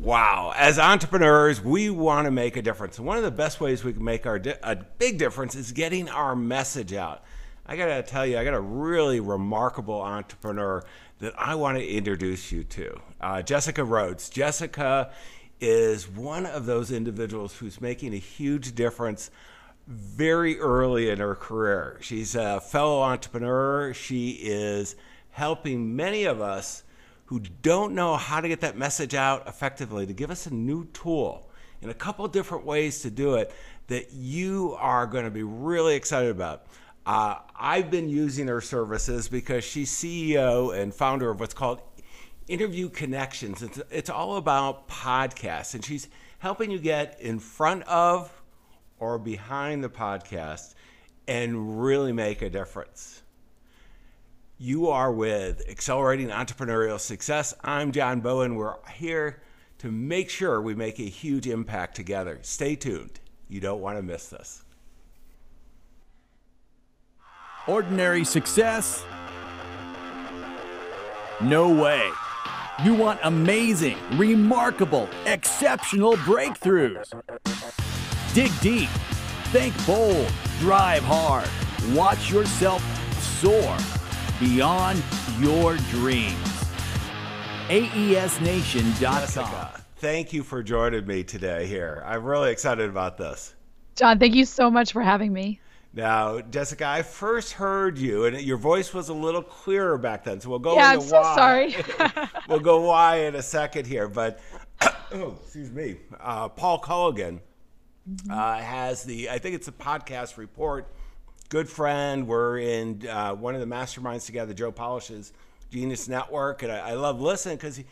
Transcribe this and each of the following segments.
Wow. As entrepreneurs, we want to make a difference. And one of the best ways we can make our di- a big difference is getting our message out. I got to tell you, I got a really remarkable entrepreneur that I want to introduce you to uh, Jessica Rhodes. Jessica is one of those individuals who's making a huge difference very early in her career. She's a fellow entrepreneur. She is helping many of us who don't know how to get that message out effectively to give us a new tool in a couple different ways to do it that you are going to be really excited about. Uh, I've been using her services because she's CEO and founder of what's called Interview Connections. It's, it's all about podcasts, and she's helping you get in front of or behind the podcast and really make a difference. You are with Accelerating Entrepreneurial Success. I'm John Bowen. We're here to make sure we make a huge impact together. Stay tuned. You don't want to miss this. Ordinary success? No way. You want amazing, remarkable, exceptional breakthroughs. Dig deep, think bold, drive hard, watch yourself soar beyond your dreams. AESNation.com. Jessica, thank you for joining me today here. I'm really excited about this. John, thank you so much for having me. Now, Jessica, I first heard you, and your voice was a little clearer back then. So we'll go yeah, into I'm so why. sorry. we'll go why in a second here, but oh, excuse me. Uh, Paul Colligan mm-hmm. uh, has the, I think it's a podcast report good friend. We're in uh, one of the masterminds together, Joe Polish's Genius Network, and I, I love listening because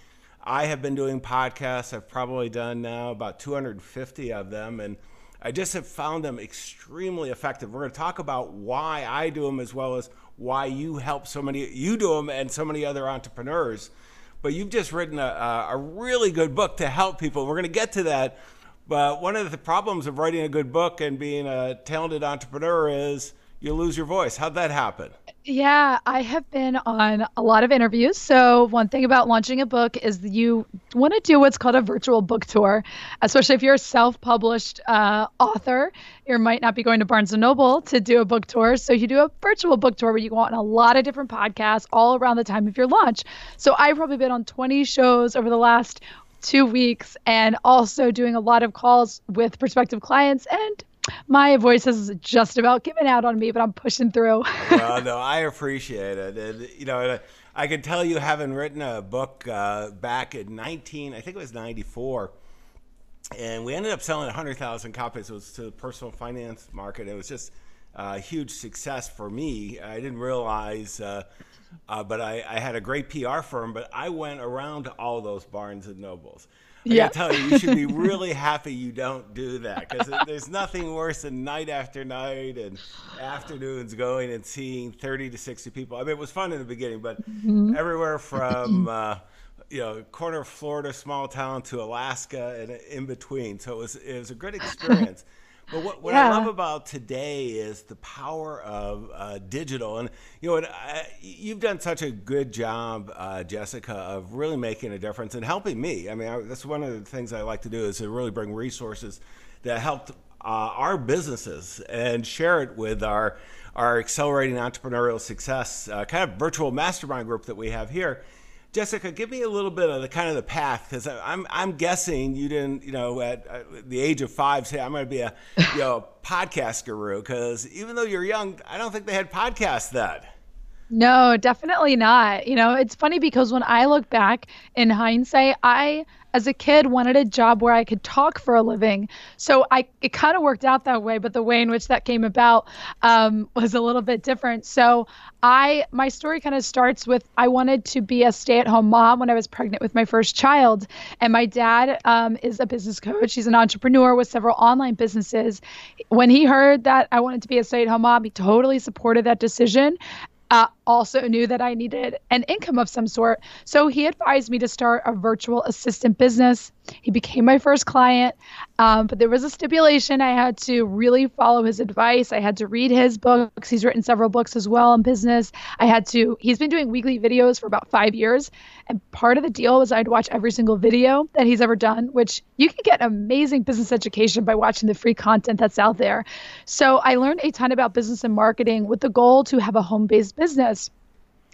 I have been doing podcasts. I've probably done now about 250 of them, and I just have found them extremely effective. We're going to talk about why I do them as well as why you help so many you do them and so many other entrepreneurs. But you've just written a, a really good book to help people. We're going to get to that. But one of the problems of writing a good book and being a talented entrepreneur is you lose your voice. How'd that happen? Yeah, I have been on a lot of interviews. So, one thing about launching a book is you want to do what's called a virtual book tour, especially if you're a self published uh, author. You might not be going to Barnes and Noble to do a book tour. So, you do a virtual book tour where you go on a lot of different podcasts all around the time of your launch. So, I've probably been on 20 shows over the last two weeks and also doing a lot of calls with prospective clients and my voice has just about given out on me, but I'm pushing through. well, no, I appreciate it, and you know, I can tell you, having written a book uh, back in 19, I think it was 94, and we ended up selling 100,000 copies. It was to the personal finance market. It was just a huge success for me. I didn't realize. Uh, uh, but I, I, had a great PR firm, but I went around to all those Barnes and Nobles. I yeah. tell you, you should be really happy you don't do that because there's nothing worse than night after night and afternoons going and seeing 30 to 60 people. I mean, it was fun in the beginning, but mm-hmm. everywhere from uh, you know corner of Florida, small town, to Alaska and in between. So it was it was a good experience. But what, what yeah. I love about today is the power of uh, digital, and you know, I, you've done such a good job, uh, Jessica, of really making a difference and helping me. I mean, I, that's one of the things I like to do is to really bring resources that help uh, our businesses and share it with our our accelerating entrepreneurial success uh, kind of virtual mastermind group that we have here Jessica, give me a little bit of the kind of the path because I'm I'm guessing you didn't you know at, at the age of five say I'm going to be a you know podcast guru because even though you're young, I don't think they had podcasts then. No, definitely not. You know, it's funny because when I look back in hindsight, I as a kid wanted a job where I could talk for a living. So I it kind of worked out that way, but the way in which that came about um, was a little bit different. So I my story kind of starts with I wanted to be a stay-at-home mom when I was pregnant with my first child, and my dad um, is a business coach. He's an entrepreneur with several online businesses. When he heard that I wanted to be a stay-at-home mom, he totally supported that decision. Uh, also knew that I needed an income of some sort. So he advised me to start a virtual assistant business. He became my first client, um, but there was a stipulation. I had to really follow his advice. I had to read his books. He's written several books as well on business. I had to, he's been doing weekly videos for about five years. And part of the deal was I'd watch every single video that he's ever done, which you can get amazing business education by watching the free content that's out there. So I learned a ton about business and marketing with the goal to have a home based business.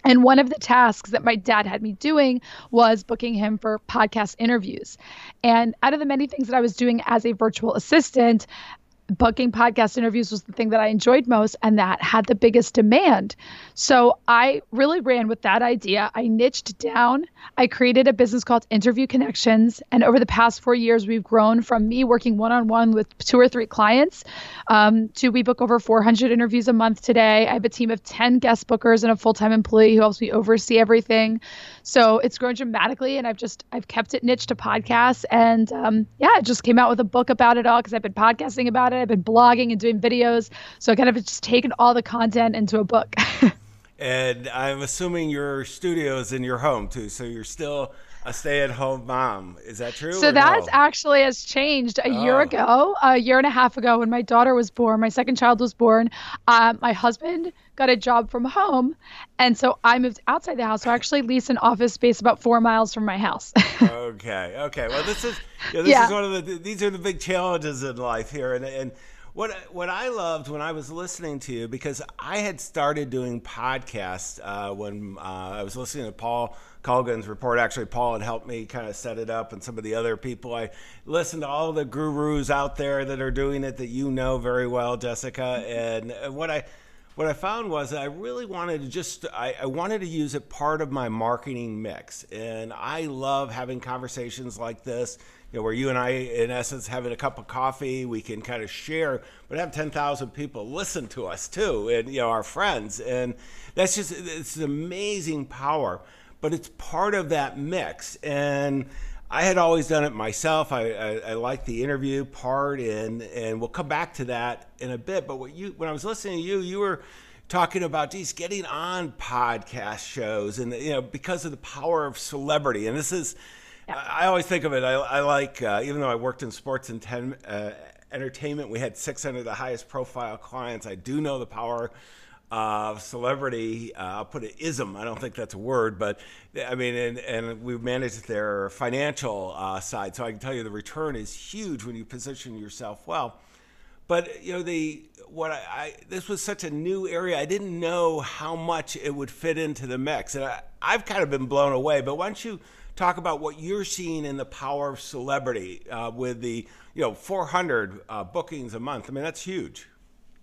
And one of the tasks that my dad had me doing was booking him for podcast interviews. And out of the many things that I was doing as a virtual assistant, booking podcast interviews was the thing that I enjoyed most and that had the biggest demand. So I really ran with that idea. I niched down. I created a business called Interview Connections. And over the past four years, we've grown from me working one on one with two or three clients um, to we book over 400 interviews a month today. I have a team of 10 guest bookers and a full time employee who helps me oversee everything. So it's grown dramatically. And I've just, I've kept it niche to podcasts. And um, yeah, I just came out with a book about it all because I've been podcasting about it. I've been blogging and doing videos. So I kind of just taken all the content into a book. and I'm assuming your studio is in your home too. So you're still a stay-at-home mom. Is that true? So that's no? actually has changed a oh. year ago, a year and a half ago, when my daughter was born. My second child was born. Um, my husband got a job from home, and so I moved outside the house. So I actually leased an office space about four miles from my house. okay, okay. Well, this is you know, this yeah. is one of the these are the big challenges in life here, and and what what I loved when I was listening to you because I had started doing podcasts uh, when uh, I was listening to Paul Colligan's report. Actually, Paul had helped me kind of set it up, and some of the other people. I listened to all the gurus out there that are doing it that you know very well, Jessica. And what I what I found was I really wanted to just I, I, wanted to use it part of my marketing mix, and I love having conversations like this you know, where you and I, in essence, having a cup of coffee, we can kind of share, but have 10,000 people listen to us too, and, you know, our friends. And that's just, it's amazing power, but it's part of that mix. And I had always done it myself. I, I, I like the interview part, and, and we'll come back to that in a bit. But what you, when I was listening to you, you were, talking about geez, getting on podcast shows and you know because of the power of celebrity and this is yeah. I always think of it. I, I like, uh, even though I worked in sports and ten, uh, entertainment, we had 600 of the highest profile clients. I do know the power of celebrity. Uh, I'll put it ism. I don't think that's a word, but I mean, and, and we managed their financial uh, side. So I can tell you the return is huge when you position yourself well. But you know the what I, I, this was such a new area. I didn't know how much it would fit into the mix, and I, I've kind of been blown away. But once you talk about what you're seeing in the power of celebrity uh, with the you know 400 uh, bookings a month. I mean, that's huge.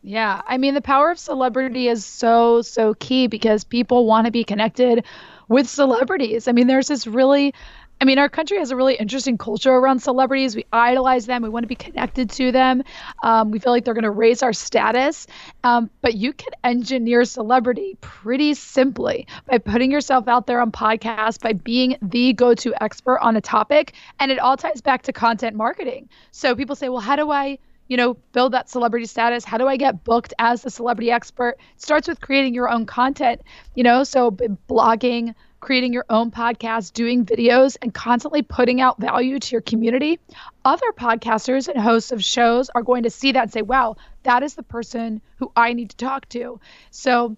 Yeah, I mean, the power of celebrity is so so key because people want to be connected with celebrities. I mean, there's this really I mean, our country has a really interesting culture around celebrities. We idolize them. We want to be connected to them. Um, we feel like they're going to raise our status. Um, but you can engineer celebrity pretty simply by putting yourself out there on podcasts, by being the go to expert on a topic. And it all ties back to content marketing. So people say, well, how do I? you know, build that celebrity status? How do I get booked as the celebrity expert? It starts with creating your own content, you know, so blogging, creating your own podcast, doing videos, and constantly putting out value to your community, other podcasters and hosts of shows are going to see that and say, wow, that is the person who I need to talk to. So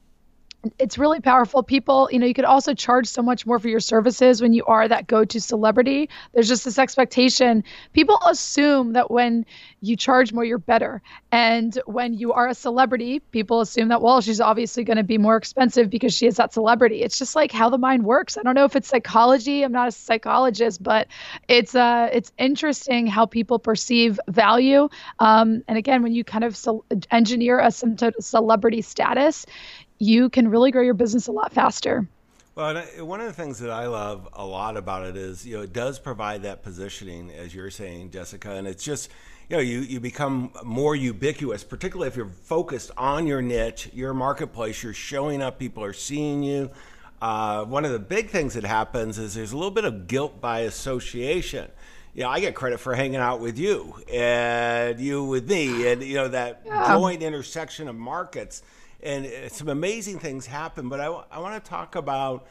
it's really powerful. People, you know, you could also charge so much more for your services when you are that go to celebrity. There's just this expectation. People assume that when you charge more, you're better. And when you are a celebrity, people assume that, well, she's obviously going to be more expensive because she is that celebrity. It's just like how the mind works. I don't know if it's psychology. I'm not a psychologist, but it's uh, it's interesting how people perceive value. Um, and again, when you kind of ce- engineer a some celebrity status, you can really grow your business a lot faster. Well, one of the things that I love a lot about it is, you know, it does provide that positioning, as you're saying, Jessica, and it's just, you know, you, you become more ubiquitous, particularly if you're focused on your niche, your marketplace, you're showing up, people are seeing you. Uh, one of the big things that happens is there's a little bit of guilt by association. You know, I get credit for hanging out with you and you with me, and you know that yeah. joint intersection of markets and uh, some amazing things happen. But I, I want to talk about,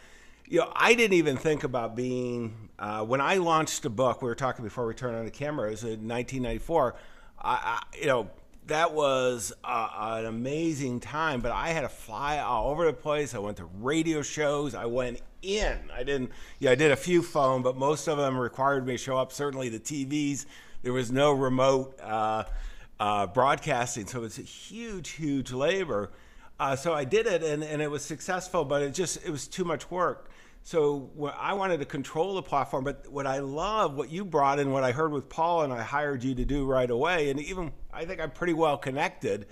you know, I didn't even think about being uh, when I launched a book. We were talking before we turned on the camera. It was in 1994. I, I you know that was uh, an amazing time. But I had to fly all over the place. I went to radio shows. I went in. I didn't. Yeah, I did a few phone, but most of them required me to show up. Certainly the TVs. There was no remote uh, uh, broadcasting, so it's a huge, huge labor. Uh, so I did it, and, and it was successful, but it just it was too much work. So I wanted to control the platform, but what I love, what you brought in, what I heard with Paul, and I hired you to do right away, and even I think I'm pretty well connected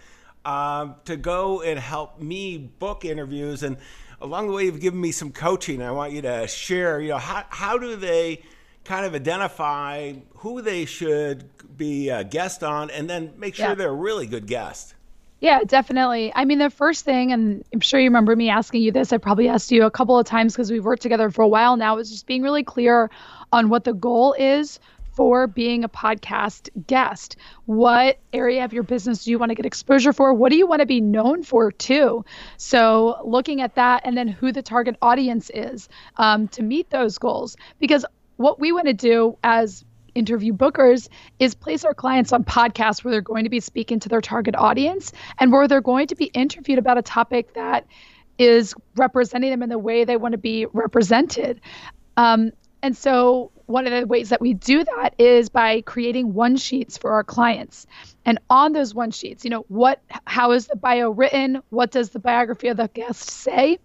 um, to go and help me book interviews. And along the way, you've given me some coaching. I want you to share. You know, how how do they kind of identify who they should be a guest on, and then make sure yeah. they're a really good guest. Yeah, definitely. I mean, the first thing, and I'm sure you remember me asking you this, I probably asked you a couple of times because we've worked together for a while now, is just being really clear on what the goal is for being a podcast guest. What area of your business do you want to get exposure for? What do you want to be known for, too? So, looking at that and then who the target audience is um, to meet those goals. Because what we want to do as interview bookers is place our clients on podcasts where they're going to be speaking to their target audience and where they're going to be interviewed about a topic that is representing them in the way they want to be represented. Um, and so, one of the ways that we do that is by creating one sheets for our clients. And on those one sheets, you know, what, how is the bio written? What does the biography of the guest say?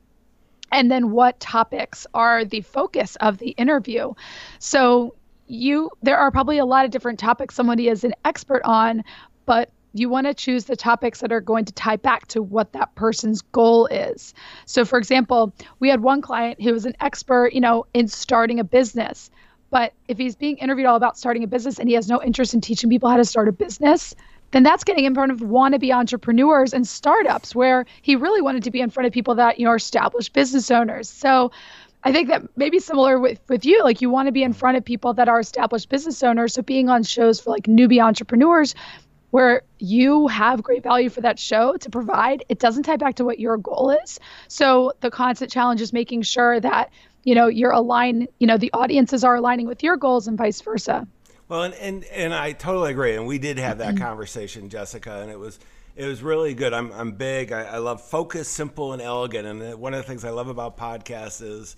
And then what topics are the focus of the interview? So, you there are probably a lot of different topics somebody is an expert on, but you want to choose the topics that are going to tie back to what that person's goal is. So for example, we had one client who was an expert, you know, in starting a business. But if he's being interviewed all about starting a business and he has no interest in teaching people how to start a business, then that's getting in front of wannabe entrepreneurs and startups where he really wanted to be in front of people that, you know, are established business owners. So I think that maybe similar with, with you, like you want to be in front of people that are established business owners. So being on shows for like newbie entrepreneurs where you have great value for that show to provide, it doesn't tie back to what your goal is. So the constant challenge is making sure that, you know, you're aligned, you know, the audiences are aligning with your goals and vice versa. Well, and, and, and I totally agree. And we did have that mm-hmm. conversation, Jessica, and it was, it was really good. I'm, I'm big. I, I love focus, simple, and elegant. And one of the things I love about podcasts is,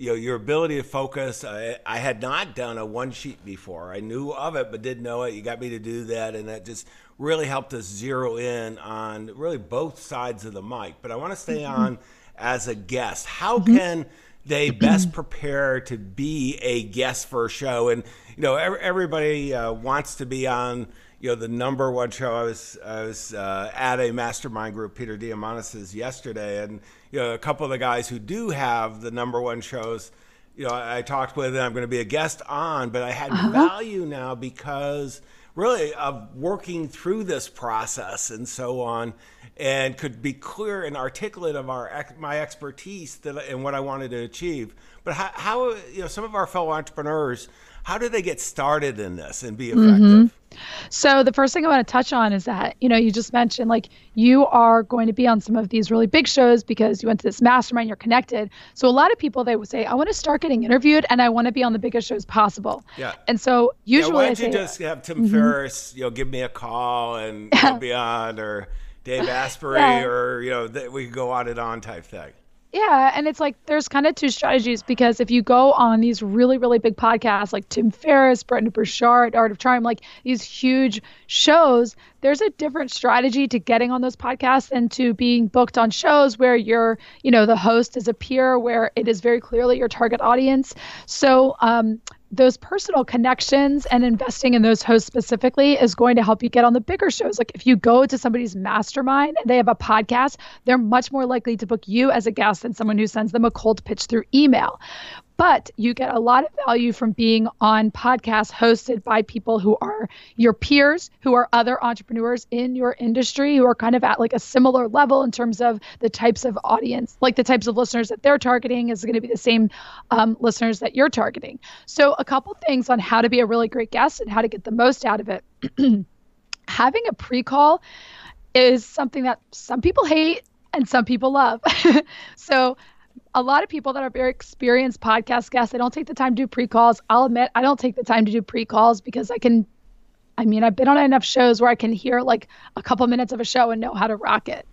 you know your ability to focus I, I, had not done a one sheet before i knew of it but didn't know it you got me to do that and that just really helped us zero in on really both sides of the mic but i want to stay mm-hmm. on as a guest how mm-hmm. can they best prepare to be a guest for a show and you know everybody uh, wants to be on you know the number one show i was i was uh, at a mastermind group peter diamandis's yesterday and you know, a couple of the guys who do have the number one shows, you know, I, I talked with and I'm going to be a guest on, but I had uh-huh. value now because really of working through this process and so on and could be clear and articulate of our my expertise that and what I wanted to achieve. But how, how you know some of our fellow entrepreneurs how do they get started in this and be effective? So the first thing I want to touch on is that, you know, you just mentioned like you are going to be on some of these really big shows because you went to this mastermind, you're connected. So a lot of people they would say, I want to start getting interviewed and I want to be on the biggest shows possible. Yeah. And so usually yeah, why don't say, you just have Tim mm-hmm. Ferriss, you know, give me a call and go beyond or Dave Asprey yeah. or, you know, th- we could go on and on type thing. Yeah, and it's like there's kind of two strategies because if you go on these really, really big podcasts like Tim Ferriss, Brendon Burchard, Art of Charm, like these huge shows, there's a different strategy to getting on those podcasts and to being booked on shows where you're, you know, the host is a peer, where it is very clearly your target audience. So um, those personal connections and investing in those hosts specifically is going to help you get on the bigger shows. Like if you go to somebody's mastermind and they have a podcast, they're much more likely to book you as a guest than someone who sends them a cold pitch through email but you get a lot of value from being on podcasts hosted by people who are your peers, who are other entrepreneurs in your industry, who are kind of at like a similar level in terms of the types of audience, like the types of listeners that they're targeting is going to be the same um, listeners that you're targeting. So, a couple things on how to be a really great guest and how to get the most out of it. Having a pre call is something that some people hate and some people love. so a lot of people that are very experienced podcast guests, they don't take the time to do pre-calls. I'll admit I don't take the time to do pre-calls because I can I mean, I've been on enough shows where I can hear like a couple minutes of a show and know how to rock it.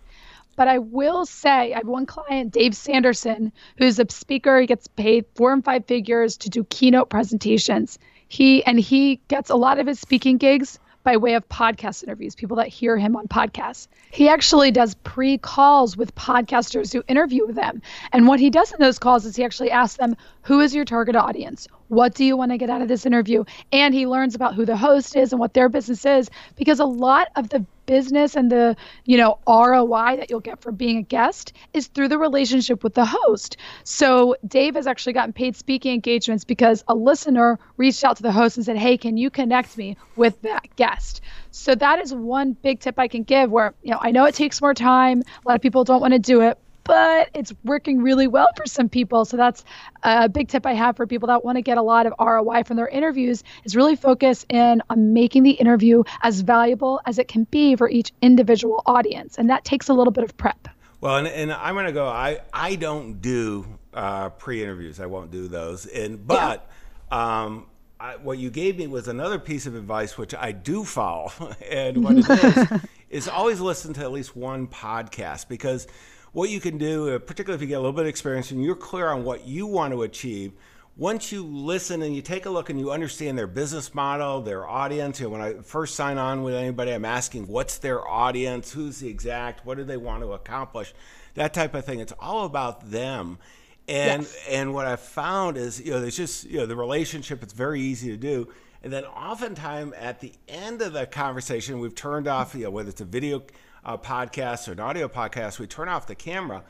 But I will say, I have one client, Dave Sanderson, who's a speaker. He gets paid four and five figures to do keynote presentations. He and he gets a lot of his speaking gigs by way of podcast interviews, people that hear him on podcasts. He actually does pre calls with podcasters who interview them. And what he does in those calls is he actually asks them, Who is your target audience? What do you want to get out of this interview? And he learns about who the host is and what their business is because a lot of the business and the, you know, ROI that you'll get from being a guest is through the relationship with the host. So Dave has actually gotten paid speaking engagements because a listener reached out to the host and said, "Hey, can you connect me with that guest?" So that is one big tip I can give where, you know, I know it takes more time. A lot of people don't want to do it, but it's working really well for some people. So that's a big tip I have for people that want to get a lot of ROI from their interviews is really focus in on making the interview as valuable as it can be for each individual audience. And that takes a little bit of prep. Well, and, and I'm going to go, I, I don't do uh, pre-interviews. I won't do those. And, but, yeah. um, I, what you gave me was another piece of advice, which I do follow. and what it is, is always listen to at least one podcast because what you can do, uh, particularly if you get a little bit of experience and you're clear on what you want to achieve, once you listen and you take a look and you understand their business model, their audience, you know, when I first sign on with anybody, I'm asking what's their audience, who's the exact, what do they want to accomplish, that type of thing. It's all about them. And yes. and what I've found is, you know, there's just, you know, the relationship, it's very easy to do. And then oftentimes at the end of the conversation, we've turned off, you know, whether it's a video uh, podcast or an audio podcast, we turn off the camera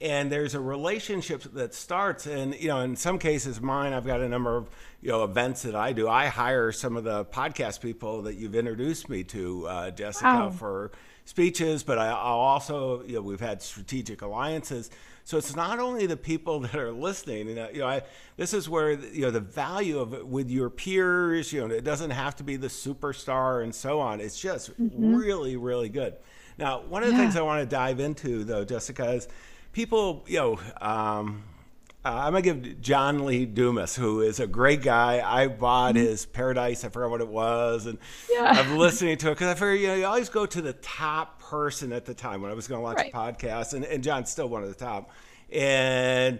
and there's a relationship that starts and you know in some cases mine i've got a number of you know events that i do i hire some of the podcast people that you've introduced me to uh, jessica oh. for speeches but I, will also you know we've had strategic alliances so it's not only the people that are listening and you know I, this is where you know the value of it with your peers you know it doesn't have to be the superstar and so on it's just mm-hmm. really really good now, one of the yeah. things I want to dive into, though, Jessica, is people, you know, um, uh, I'm gonna give John Lee Dumas, who is a great guy. I bought mm-hmm. his Paradise. I forgot what it was, and yeah. I'm listening to it because I figure you, know, you always go to the top person at the time when I was going to launch right. a podcast, and, and John's still one of the top. And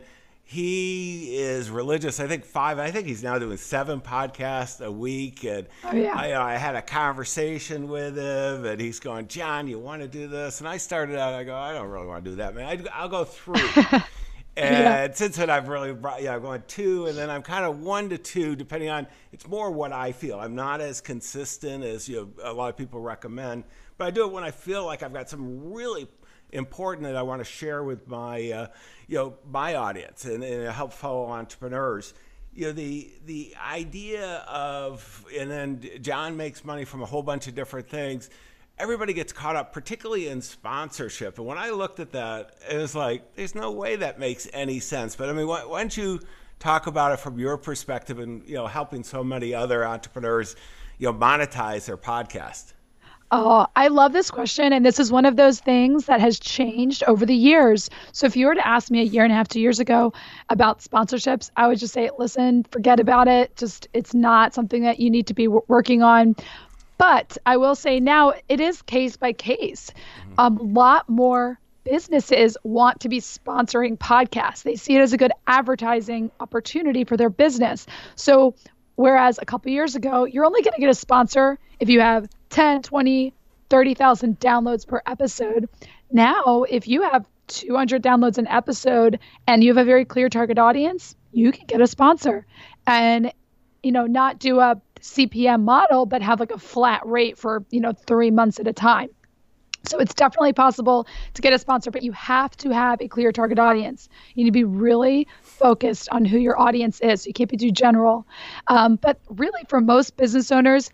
he is religious. I think five. I think he's now doing seven podcasts a week. And oh, yeah. I, I, had a conversation with him, and he's going, "John, you want to do this?" And I started out. I go, "I don't really want to do that, man. I, will go through." and yeah. since then, I've really brought. Yeah, I'm going two, and then I'm kind of one to two, depending on. It's more what I feel. I'm not as consistent as you know, a lot of people recommend, but I do it when I feel like I've got some really important that I want to share with my. Uh, you know my audience and, and help fellow entrepreneurs you know the the idea of and then John makes money from a whole bunch of different things. Everybody gets caught up, particularly in sponsorship. And when I looked at that, it was like, there's no way that makes any sense. But I mean, why, why don't you talk about it from your perspective and you know helping so many other entrepreneurs, you know, monetize their podcast? Oh, I love this question. And this is one of those things that has changed over the years. So, if you were to ask me a year and a half, two years ago about sponsorships, I would just say, listen, forget about it. Just, it's not something that you need to be w- working on. But I will say now it is case by case. Mm-hmm. A lot more businesses want to be sponsoring podcasts, they see it as a good advertising opportunity for their business. So, whereas a couple years ago, you're only going to get a sponsor if you have 10, 20, 30,000 downloads per episode. Now, if you have 200 downloads an episode and you have a very clear target audience, you can get a sponsor and, you know, not do a CPM model, but have like a flat rate for, you know, three months at a time. So it's definitely possible to get a sponsor, but you have to have a clear target audience. You need to be really focused on who your audience is. You can't be too general. Um, but really, for most business owners,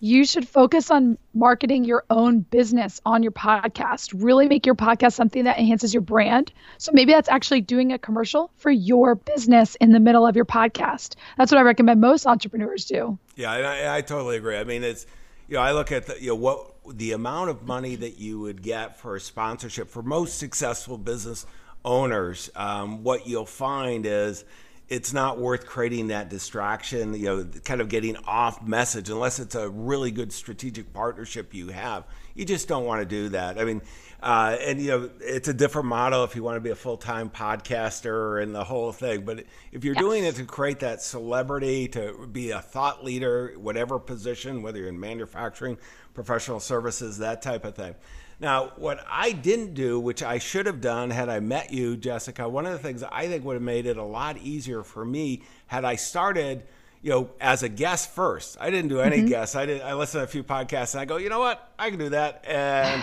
you should focus on marketing your own business on your podcast. Really make your podcast something that enhances your brand. So maybe that's actually doing a commercial for your business in the middle of your podcast. That's what I recommend most entrepreneurs do. Yeah, I, I totally agree. I mean, it's you know, I look at the, you know what the amount of money that you would get for a sponsorship for most successful business owners. Um, what you'll find is it's not worth creating that distraction, you know, kind of getting off message unless it's a really good strategic partnership you have. You just don't want to do that. I mean, uh, and you know, it's a different model if you want to be a full time podcaster and the whole thing. But if you're yes. doing it to create that celebrity, to be a thought leader, whatever position, whether you're in manufacturing, professional services, that type of thing. Now, what I didn't do, which I should have done had I met you, Jessica, one of the things I think would have made it a lot easier for me had I started you know, as a guest first. I didn't do any mm-hmm. guests. I did. I listened to a few podcasts and I go, you know what, I can do that. And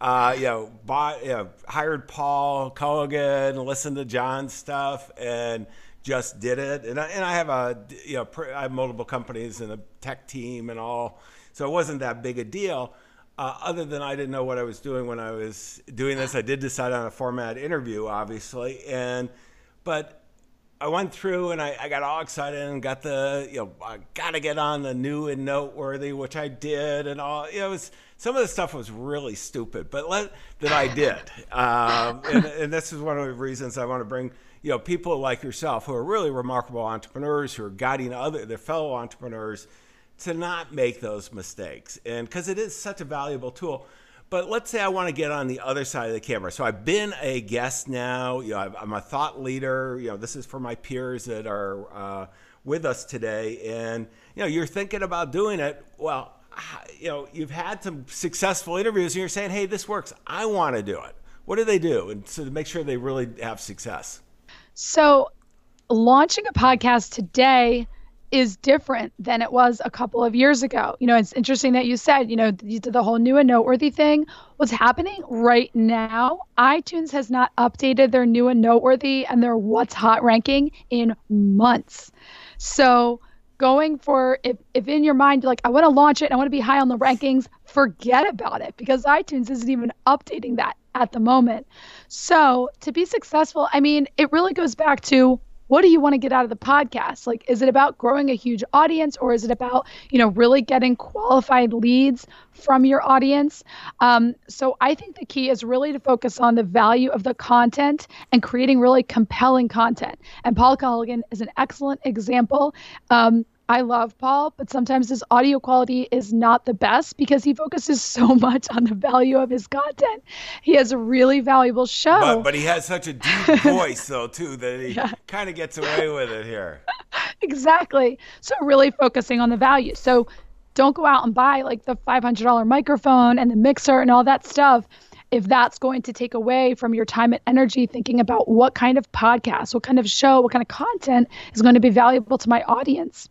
uh, you know, bought, you know, hired Paul Colligan, listened to John's stuff, and just did it. And I, and I have a, you know, I have multiple companies and a tech team and all, so it wasn't that big a deal. Uh, other than I didn't know what I was doing when I was doing this, I did decide on a format interview, obviously, and but I went through and I, I, got all excited and got the, you know, I got to get on the new and noteworthy, which I did, and all. You know, it was some of the stuff was really stupid, but let, that I did. Um, and, and, this is one of the reasons I want to bring, you know, people like yourself who are really remarkable entrepreneurs who are guiding other their fellow entrepreneurs to not make those mistakes, and because it is such a valuable tool. But let's say I want to get on the other side of the camera. So I've been a guest now. You know, I'm a thought leader. You know, this is for my peers that are uh, with us today, and you know, you're thinking about doing it. Well, you know, you've had some successful interviews, and you're saying, "Hey, this works. I want to do it." What do they do, and so to make sure they really have success? So, launching a podcast today is different than it was a couple of years ago. You know, it's interesting that you said, you know, you did the whole new and noteworthy thing. What's happening right now, iTunes has not updated their new and noteworthy and their what's hot ranking in months. So, going for if, if in your mind you're like i want to launch it and i want to be high on the rankings forget about it because itunes isn't even updating that at the moment so to be successful i mean it really goes back to what do you want to get out of the podcast? Like is it about growing a huge audience or is it about you know really getting qualified leads from your audience? Um, so i think the key is really to focus on the value of the content and creating really compelling content. And paul colligan is an excellent example. Um, I love Paul, but sometimes his audio quality is not the best because he focuses so much on the value of his content. He has a really valuable show. But, but he has such a deep voice, though, too, that he yeah. kind of gets away with it here. exactly. So, really focusing on the value. So, don't go out and buy like the $500 microphone and the mixer and all that stuff if that's going to take away from your time and energy thinking about what kind of podcast, what kind of show, what kind of content is going to be valuable to my audience.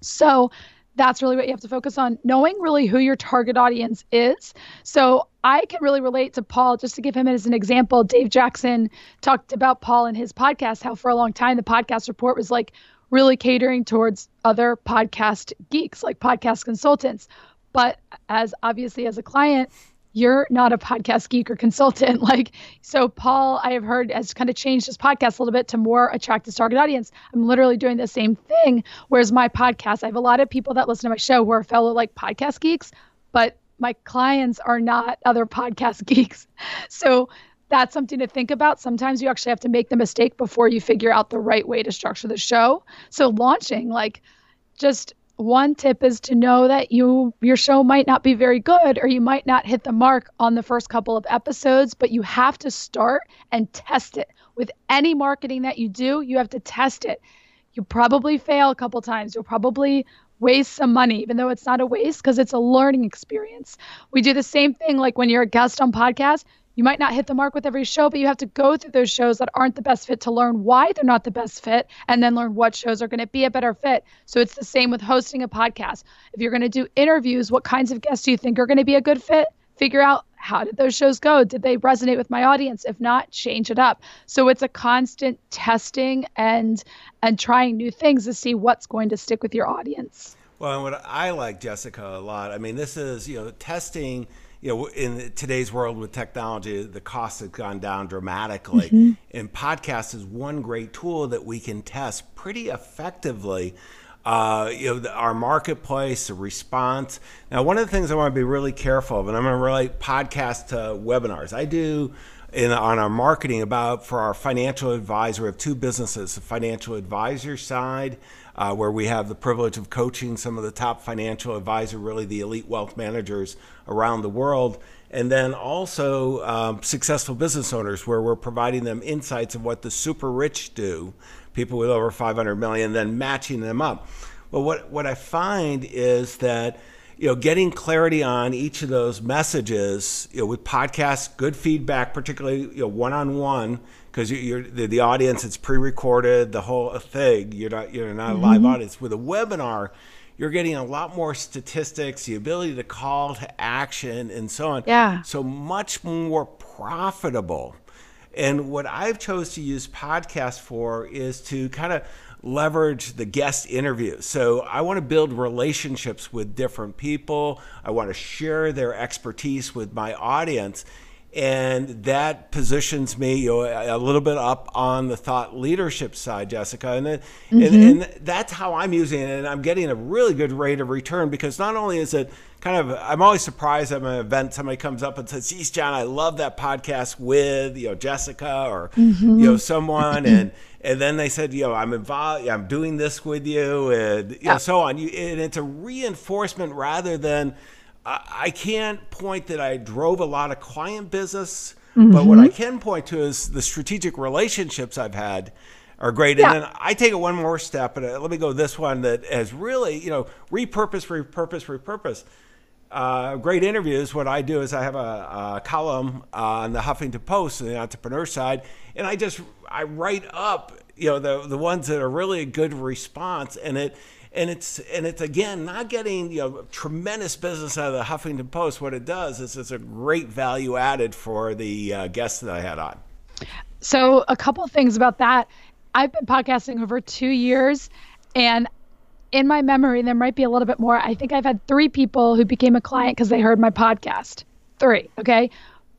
So that's really what you have to focus on knowing really who your target audience is. So I can really relate to Paul, just to give him as an example. Dave Jackson talked about Paul in his podcast, how for a long time the podcast report was like really catering towards other podcast geeks, like podcast consultants. But as obviously as a client, you're not a podcast geek or consultant. Like, so Paul, I have heard has kind of changed his podcast a little bit to more attract his target audience. I'm literally doing the same thing. Whereas my podcast, I have a lot of people that listen to my show who are fellow like podcast geeks, but my clients are not other podcast geeks. So that's something to think about. Sometimes you actually have to make the mistake before you figure out the right way to structure the show. So launching, like, just one tip is to know that you your show might not be very good or you might not hit the mark on the first couple of episodes but you have to start and test it. With any marketing that you do you have to test it. You probably fail a couple times. You'll probably waste some money even though it's not a waste because it's a learning experience. We do the same thing like when you're a guest on podcast you might not hit the mark with every show, but you have to go through those shows that aren't the best fit to learn why they're not the best fit and then learn what shows are going to be a better fit. So it's the same with hosting a podcast. If you're going to do interviews, what kinds of guests do you think are going to be a good fit? Figure out how did those shows go? Did they resonate with my audience? If not, change it up. So it's a constant testing and and trying new things to see what's going to stick with your audience. Well, and what I like Jessica a lot. I mean, this is, you know, testing you know, in today's world with technology, the cost has gone down dramatically. Mm-hmm. And podcast is one great tool that we can test pretty effectively uh, you know, the, our marketplace, the response. Now, one of the things I want to be really careful of, and I'm going to relate podcast to webinars. I do in, on our marketing about for our financial advisor. We have two businesses: the financial advisor side, uh, where we have the privilege of coaching some of the top financial advisor, really the elite wealth managers around the world. And then also um, successful business owners, where we're providing them insights of what the super rich do people with over 500 million, then matching them up. Well, what, what I find is that you know, getting clarity on each of those messages, you know, with podcasts, good feedback, particularly you know, one-on-one, because you're, the, the, audience, it's pre-recorded, the whole thing. You're not you're not mm-hmm. a live audience. With a webinar, you're getting a lot more statistics, the ability to call to action, and so on. Yeah. So much more profitable and what I've chose to use podcasts for is to kind of leverage the guest interviews. So I want to build relationships with different people. I want to share their expertise with my audience. And that positions me you know, a little bit up on the thought leadership side, Jessica. And, mm-hmm. and, and that's how I'm using it. And I'm getting a really good rate of return because not only is it kind of I'm always surprised at an event somebody comes up and says, "Geez, John, I love that podcast with you know Jessica or mm-hmm. you know someone," and and then they said, "You know, I'm involved. I'm doing this with you, and you yeah. know, so on." You and it's a reinforcement rather than I, I can't point that I drove a lot of client business, mm-hmm. but what I can point to is the strategic relationships I've had are great. Yeah. And then I take it one more step, and uh, let me go this one that has really, you know, repurpose, repurpose, repurpose uh, great interviews, what I do is I have a, a column on the Huffington Post, on the entrepreneur side, and I just I write up you know the the ones that are really a good response, and it and it's and it's again not getting you know tremendous business out of the Huffington Post. What it does is it's a great value added for the uh, guests that I had on. So a couple things about that. I've been podcasting over two years, and in my memory, there might be a little bit more. I think I've had three people who became a client because they heard my podcast. Three, okay?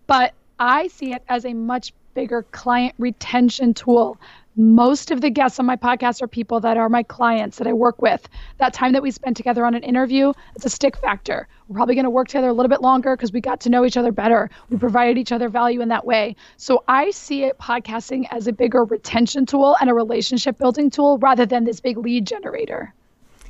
But I see it as a much bigger client retention tool. Most of the guests on my podcast are people that are my clients that I work with. That time that we spent together on an interview, it's a stick factor. We're probably going to work together a little bit longer because we got to know each other better. We provided each other value in that way. So I see it podcasting as a bigger retention tool and a relationship building tool rather than this big lead generator.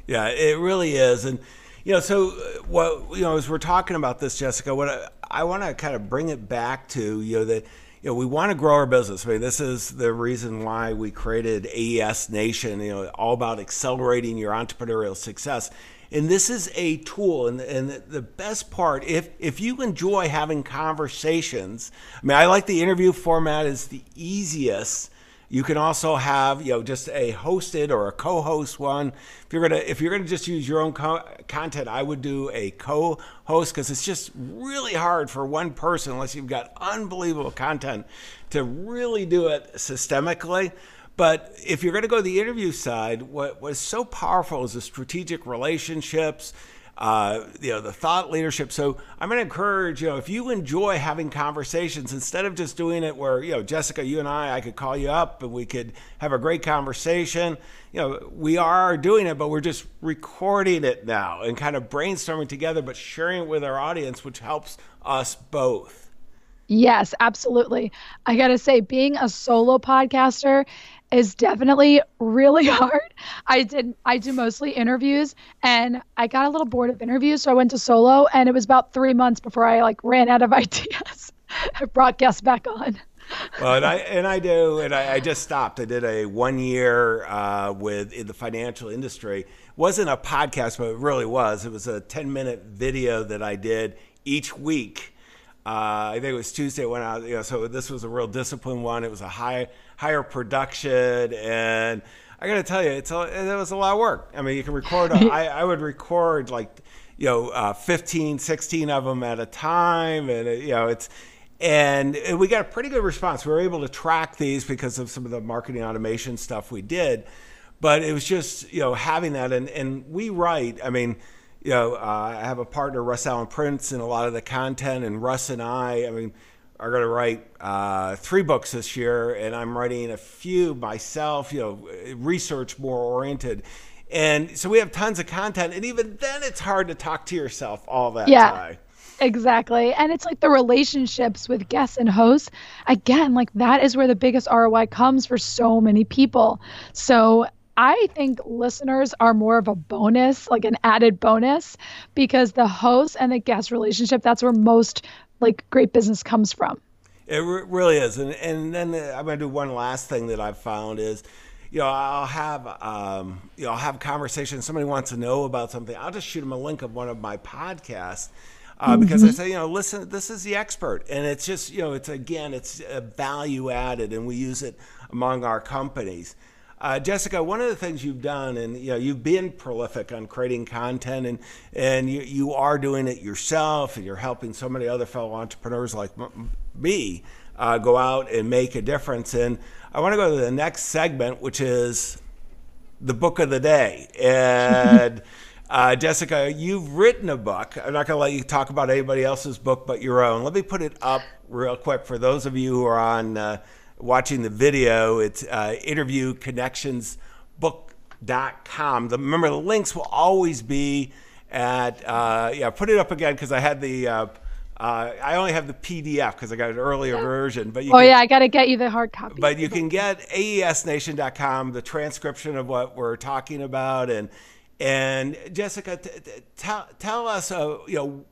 Yeah, it really is. And, you know, so uh, what, you know, as we're talking about this, Jessica, what I, I want to kind of bring it back to, you know, that, you know, we want to grow our business. I mean, this is the reason why we created AES Nation, you know, all about accelerating your entrepreneurial success. And this is a tool. And, and the best part, if, if you enjoy having conversations, I mean, I like the interview format is the easiest you can also have, you know, just a hosted or a co-host one. If you're gonna if you're gonna just use your own co- content, I would do a co-host because it's just really hard for one person unless you've got unbelievable content to really do it systemically. But if you're going to go the interview side, what was so powerful is the strategic relationships uh, you know, the thought leadership. So I'm going to encourage, you know, if you enjoy having conversations, instead of just doing it where, you know, Jessica, you and I, I could call you up and we could have a great conversation. You know, we are doing it, but we're just recording it now and kind of brainstorming together, but sharing it with our audience, which helps us both. Yes, absolutely. I got to say, being a solo podcaster is definitely really hard. I did I do mostly interviews and I got a little bored of interviews, so I went to solo and it was about 3 months before I like ran out of ideas. I brought guests back on. well, and I and I do, and I, I just stopped. I did a one year uh, with in the financial industry. It wasn't a podcast, but it really was. It was a ten minute video that I did each week. Uh, I think it was Tuesday when I, you know, so this was a real disciplined one. It was a high higher production and I got to tell you, it's a, it was a lot of work. I mean, you can record. I, I would record like, you know, uh, 15, 16 of them at a time, and it, you know, it's and we got a pretty good response. We were able to track these because of some of the marketing automation stuff we did, but it was just you know having that and and we write. I mean, you know, uh, I have a partner, Russ Alan Prince, in a lot of the content, and Russ and I. I mean are going to write uh, three books this year, and I'm writing a few myself. You know, research more oriented, And so we have tons of content, and even then, it's hard to talk to yourself all that Yeah. time. Exactly. And it's like the relationships with guests and hosts. Again, like that is where the biggest ROI comes for so many people. So I think listeners are more of a bonus, like an added bonus, because the host and the guest relationship, that's where most like great business comes from. It re- really is, and and then uh, I'm going to do one last thing that I've found is, you know, I'll have um, you know I'll have conversations. Somebody wants to know about something. I'll just shoot them a link of one of my podcasts. Uh, because I say, you know, listen, this is the expert, and it's just, you know, it's again, it's a value added, and we use it among our companies. Uh, Jessica, one of the things you've done, and you know, you've been prolific on creating content, and and you, you are doing it yourself, and you're helping so many other fellow entrepreneurs like m- me uh, go out and make a difference. And I want to go to the next segment, which is the book of the day. And uh, Jessica, you've written a book. I'm not going to let you talk about anybody else's book but your own. Let me put it up real quick for those of you who are on uh, watching the video. It's uh, interviewconnectionsbook.com. The, remember, the links will always be at, uh, yeah, put it up again because I had the. Uh, uh, I only have the PDF because I got an earlier version, but you Oh can, yeah, I got to get you the hard copy. but you can get aesnation.com, the transcription of what we're talking about, and and Jessica, t- t- tell tell us, uh, you know,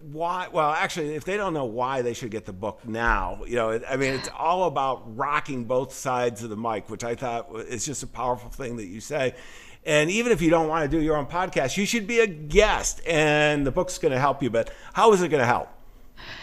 why? Well, actually, if they don't know why, they should get the book now. You know, I mean, it's all about rocking both sides of the mic, which I thought is just a powerful thing that you say. And even if you don't want to do your own podcast, you should be a guest, and the book's going to help you. But how is it going to help?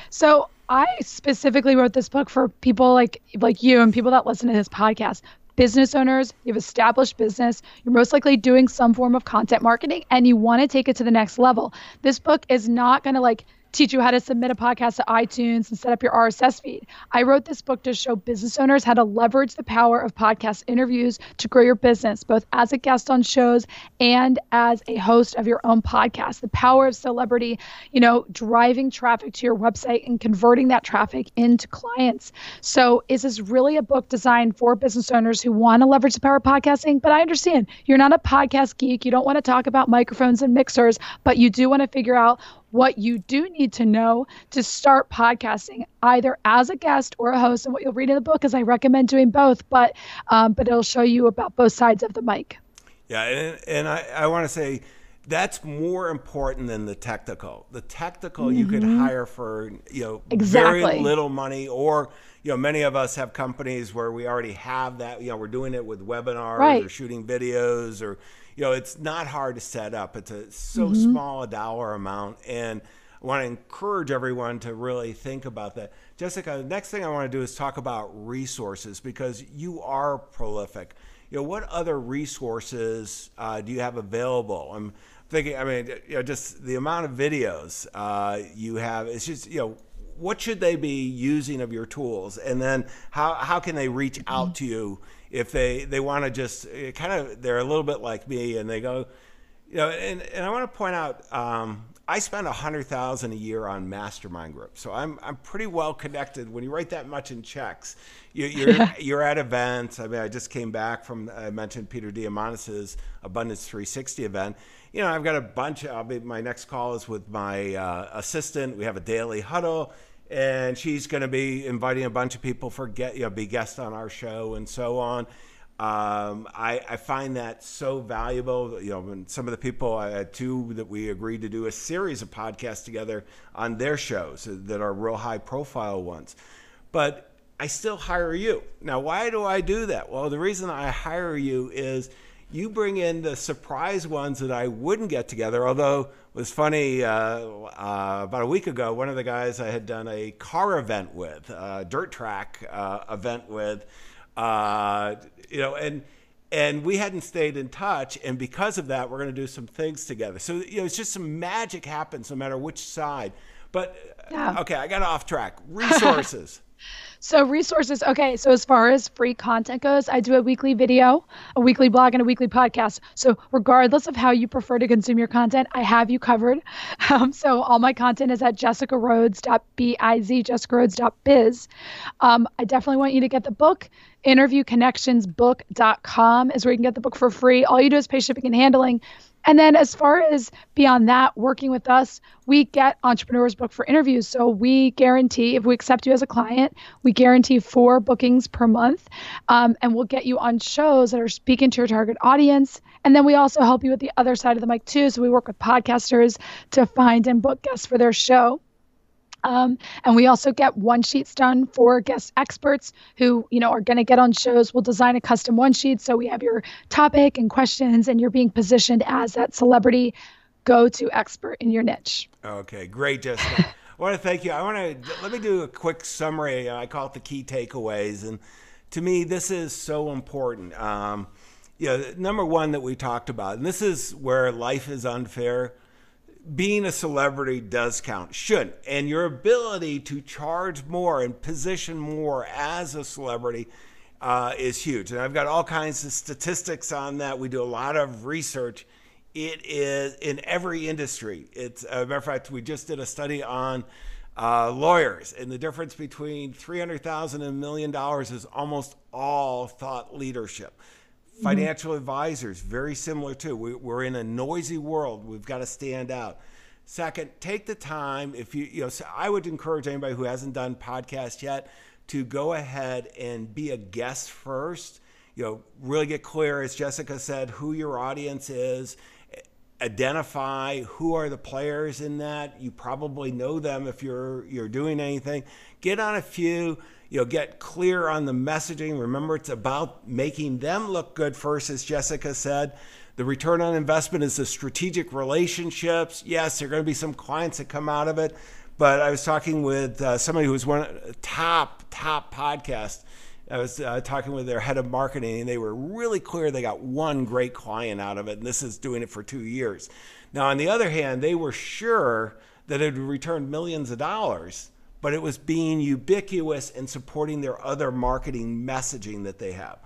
So I specifically wrote this book for people like like you and people that listen to this podcast. Business owners, you've established business, you're most likely doing some form of content marketing and you want to take it to the next level. This book is not going to like teach you how to submit a podcast to iTunes and set up your RSS feed. I wrote this book to show business owners how to leverage the power of podcast interviews to grow your business, both as a guest on shows and as a host of your own podcast. The power of celebrity, you know, driving traffic to your website and converting that traffic into clients. So, is this really a book designed for business owners who want to leverage the power of podcasting? But I understand you're not a podcast geek. You don't want to talk about microphones and mixers, but you do want to figure out what you do need to know to start podcasting either as a guest or a host and what you'll read in the book is i recommend doing both but um, but it'll show you about both sides of the mic Yeah, and, and I, I want to say that's more important than the technical. The technical you could hire for you know Mm-hmm. Exactly. very little money, or you know many of us have companies where we already have that. You know, we're doing it with webinars Right. or shooting videos, or you know, it's not hard to set up. It's a so Mm-hmm. small a dollar amount, and I want to encourage everyone to really think about that. Jessica, the next thing I want to do is talk about resources because you are prolific. You know, what other resources uh, do you have available? I'm thinking, I mean, you know, just the amount of videos uh, you have. It's just, you know, what should they be using of your tools, and then how how can they reach out to you if they they want to just kind of they're a little bit like me and they go, you know, and, and I want to point out, um, I spend a hundred thousand a year on mastermind groups, so I'm I'm pretty well connected. When you write that much in checks, you, you're you're at events. I mean, I just came back from I mentioned Peter Diamandis's Abundance 360 event. You know, I've got a bunch. I'll be my next call is with my uh, assistant. We have a daily huddle, and she's going to be inviting a bunch of people for get you know be guests on our show and so on. Um, I, I find that so valuable. You know, when some of the people I had two that we agreed to do a series of podcasts together on their shows that are real high profile ones. But I still hire you. Now, why do I do that? Well, the reason I hire you is you bring in the surprise ones that I wouldn't get together. Although it was funny, uh, uh, about a week ago, one of the guys I had done a car event with, a dirt track uh, event with, uh, you know, and and we hadn't stayed in touch, and because of that, we're going to do some things together. So you know, it's just some magic happens no matter which side. But Yeah. okay, I got off track. Resources. So resources. Okay, so as far as free content goes, I do a weekly video, a weekly blog, and a weekly podcast. So regardless of how you prefer to consume your content, I have you covered. Um, so all my content is at jessicarhodes.biz, jessicarhodes.biz. Um, I definitely want you to get the book. Interviewconnectionsbook.com is where you can get the book for free. All you do is pay shipping and handling. And then as far as beyond that, working with us, we get entrepreneurs booked for interviews. So we guarantee, if we accept you as a client, we guarantee four bookings per month. Um, and we'll get you on shows that are speaking to your target audience. And then we also help you with the other side of the mic too. So we work with podcasters to find and book guests for their show. Um, and we also get one sheets done for guest experts who, you know, are going to get on shows. We'll design a custom one sheet so we have your topic and questions, and you're being positioned as that celebrity go-to expert in your niche. Okay, great, Jessica. I want to thank you. I want to let me do a quick summary. I call it the key takeaways, and to me, this is so important. Um, you know, number one that we talked about, and this is where life is unfair being a celebrity does count, should. And your ability to charge more and position more as a celebrity uh, is huge. And I've got all kinds of statistics on that. We do a lot of research. It is in every industry. It's a matter of fact, we just did a study on uh, lawyers, and the difference between three hundred thousand and a million dollars is almost all thought leadership. Mm-hmm. Financial mm-hmm. advisors, very similar too. We, we're in a noisy world. We've got to stand out. Second, take the time. If you, you know, so I would encourage anybody who hasn't done podcast yet to go ahead and be a guest first. You know, really get clear, as Jessica said, who your audience is. Identify who are the players in that. You probably know them if you're you're doing anything. Get on a few you know, get clear on the messaging. Remember, it's about making them look good first, as Jessica said. The return on investment is the strategic relationships. Yes, there are going to be some clients that come out of it, but I was talking with uh, somebody who was one top top podcast. I was uh, talking with their head of marketing, and they were really clear they got one great client out of it, and this is doing it for two years. Now, on the other hand, they were sure that it would return millions of dollars but it was being ubiquitous and supporting their other marketing messaging that they have.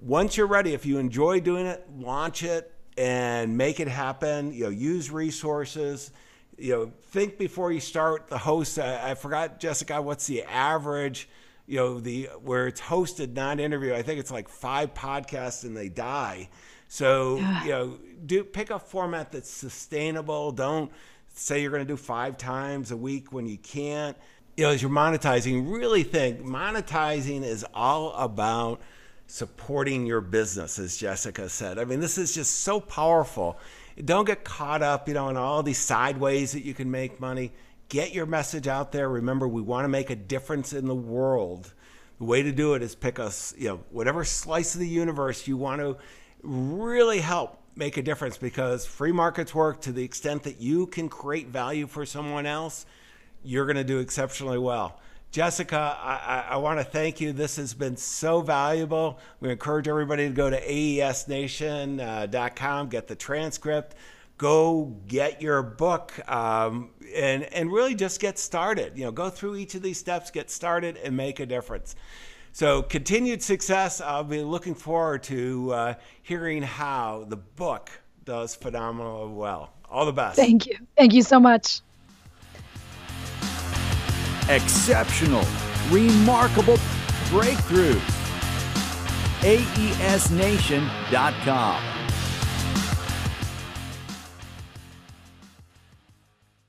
Once you're ready, if you enjoy doing it, launch it and make it happen. You know, use resources. You know, think before you start the host. I, I forgot, Jessica, what's the average? You know, the where it's hosted, not interview. I think it's like five podcasts and they die. So you know, do pick a format that's sustainable. Don't say you're going to do five times a week when you can't. You know, as you're monetizing, really think monetizing is all about supporting your business, as Jessica said. I mean, this is just so powerful. Don't get caught up, you know, in all these side ways that you can make money. Get your message out there. Remember, we want to make a difference in the world. The way to do it is pick us, you know, whatever slice of the universe you want to really help make a difference because free markets work to the extent that you can create value for someone else, you're going to do exceptionally well. Jessica, I, I, want to thank you. This has been so valuable. We encourage everybody to go to aesnation.com, uh, get the transcript, go get your book, um, and, and really just get started. You know, go through each of these steps, get started, and make a difference. So, continued success. I'll be looking forward to uh, hearing how the book does phenomenally well. All the best. Thank you. Thank you so much. Exceptional, remarkable breakthroughs. AESNation.com.